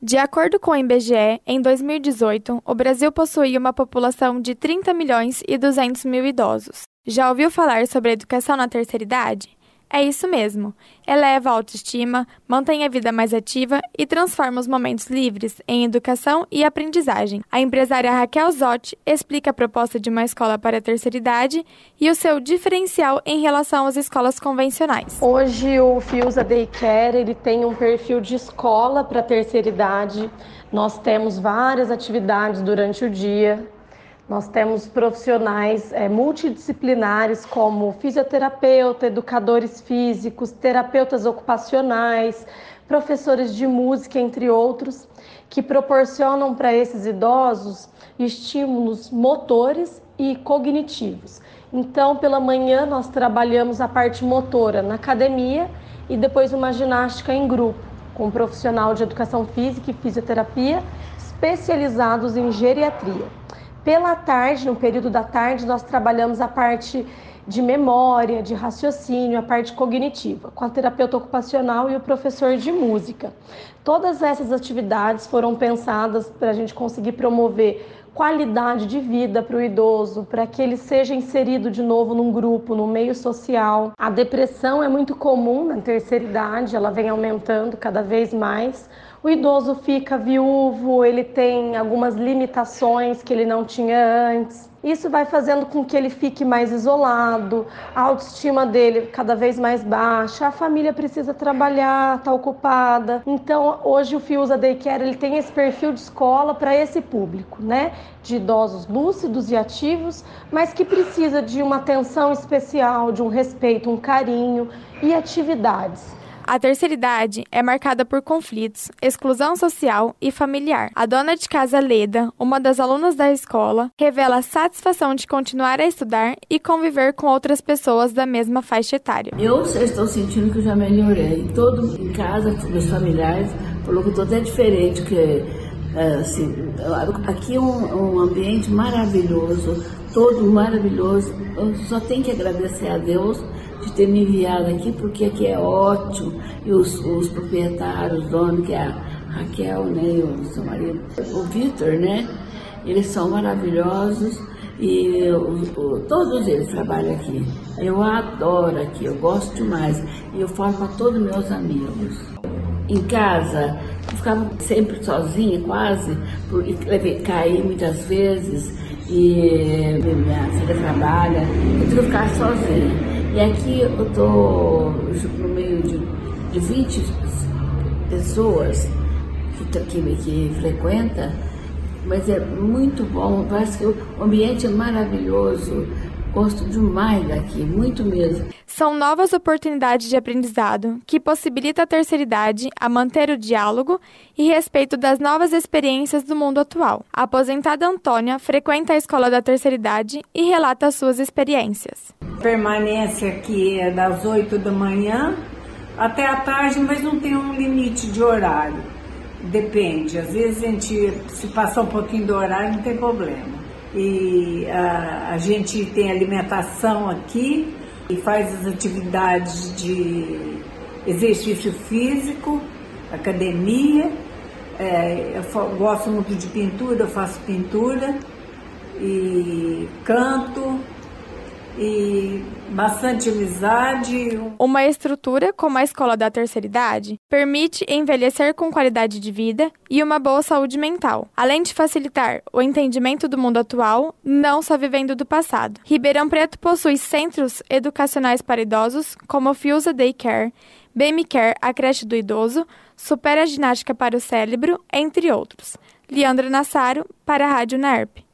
De acordo com o IBGE, em 2018, o Brasil possuía uma população de 30 milhões e 200 mil idosos. Já ouviu falar sobre a educação na terceira idade? É isso mesmo. Eleva a autoestima, mantém a vida mais ativa e transforma os momentos livres em educação e aprendizagem. A empresária Raquel Zotti explica a proposta de uma escola para a terceira idade e o seu diferencial em relação às escolas convencionais. Hoje o Fiusa Daycare ele tem um perfil de escola para a terceira idade. Nós temos várias atividades durante o dia, nós temos profissionais é, multidisciplinares como fisioterapeuta, educadores físicos, terapeutas ocupacionais, professores de música, entre outros, que proporcionam para esses idosos estímulos motores e cognitivos. Então, pela manhã, nós trabalhamos a parte motora na academia e depois uma ginástica em grupo, com um profissional de educação física e fisioterapia especializados em geriatria. Pela tarde, no período da tarde, nós trabalhamos a parte de memória, de raciocínio, a parte cognitiva, com a terapeuta ocupacional e o professor de música. Todas essas atividades foram pensadas para a gente conseguir promover qualidade de vida para o idoso, para que ele seja inserido de novo num grupo, no meio social. A depressão é muito comum na terceira idade, ela vem aumentando cada vez mais. O idoso fica viúvo, ele tem algumas limitações que ele não tinha antes. Isso vai fazendo com que ele fique mais isolado, a autoestima dele cada vez mais baixa, a família precisa trabalhar, está ocupada. Então, hoje o Fiusa Daycare ele tem esse perfil de escola para esse público, né? De idosos lúcidos e ativos, mas que precisa de uma atenção especial, de um respeito, um carinho e atividades. A terceira idade é marcada por conflitos, exclusão social e familiar. A dona de casa Leda, uma das alunas da escola, revela a satisfação de continuar a estudar e conviver com outras pessoas da mesma faixa etária. Eu estou sentindo que eu já melhorei. Todo em casa, meus familiares, falou que tudo é diferente, que assim, aqui é um, um ambiente maravilhoso, todo maravilhoso. Eu só tenho que agradecer a Deus de ter me enviado aqui, porque aqui é ótimo. E os, os proprietários, os donos, que é a Raquel, né, o seu marido, o Vitor, né? Eles são maravilhosos e o, todos eles trabalham aqui. Eu adoro aqui, eu gosto demais. E eu falo para todos meus amigos. Em casa, eu ficava sempre sozinha, quase, porque caí muitas vezes e minha filha trabalha, eu tive que ficar sozinha. E aqui eu estou no meio de, de 20 pessoas que, que, que frequenta, mas é muito bom, parece que o ambiente é maravilhoso. Gosto demais daqui, muito mesmo. São novas oportunidades de aprendizado que possibilita a terceira idade a manter o diálogo e respeito das novas experiências do mundo atual. A aposentada Antônia frequenta a escola da terceira idade e relata suas experiências. Permanência aqui é das 8 da manhã até a tarde, mas não tem um limite de horário. Depende, às vezes a gente se passar um pouquinho do horário não tem problema. E a, a gente tem alimentação aqui e faz as atividades de exercício físico, academia. É, eu gosto muito de pintura, eu faço pintura e canto e bastante amizade. Uma estrutura como a escola da terceira idade permite envelhecer com qualidade de vida e uma boa saúde mental, além de facilitar o entendimento do mundo atual, não só vivendo do passado. Ribeirão Preto possui centros educacionais para idosos, como o Fiusa Daycare, BM Care, a creche do idoso, Supera Ginástica para o Cérebro, entre outros. Leandro Nassaro, para a Rádio NERP.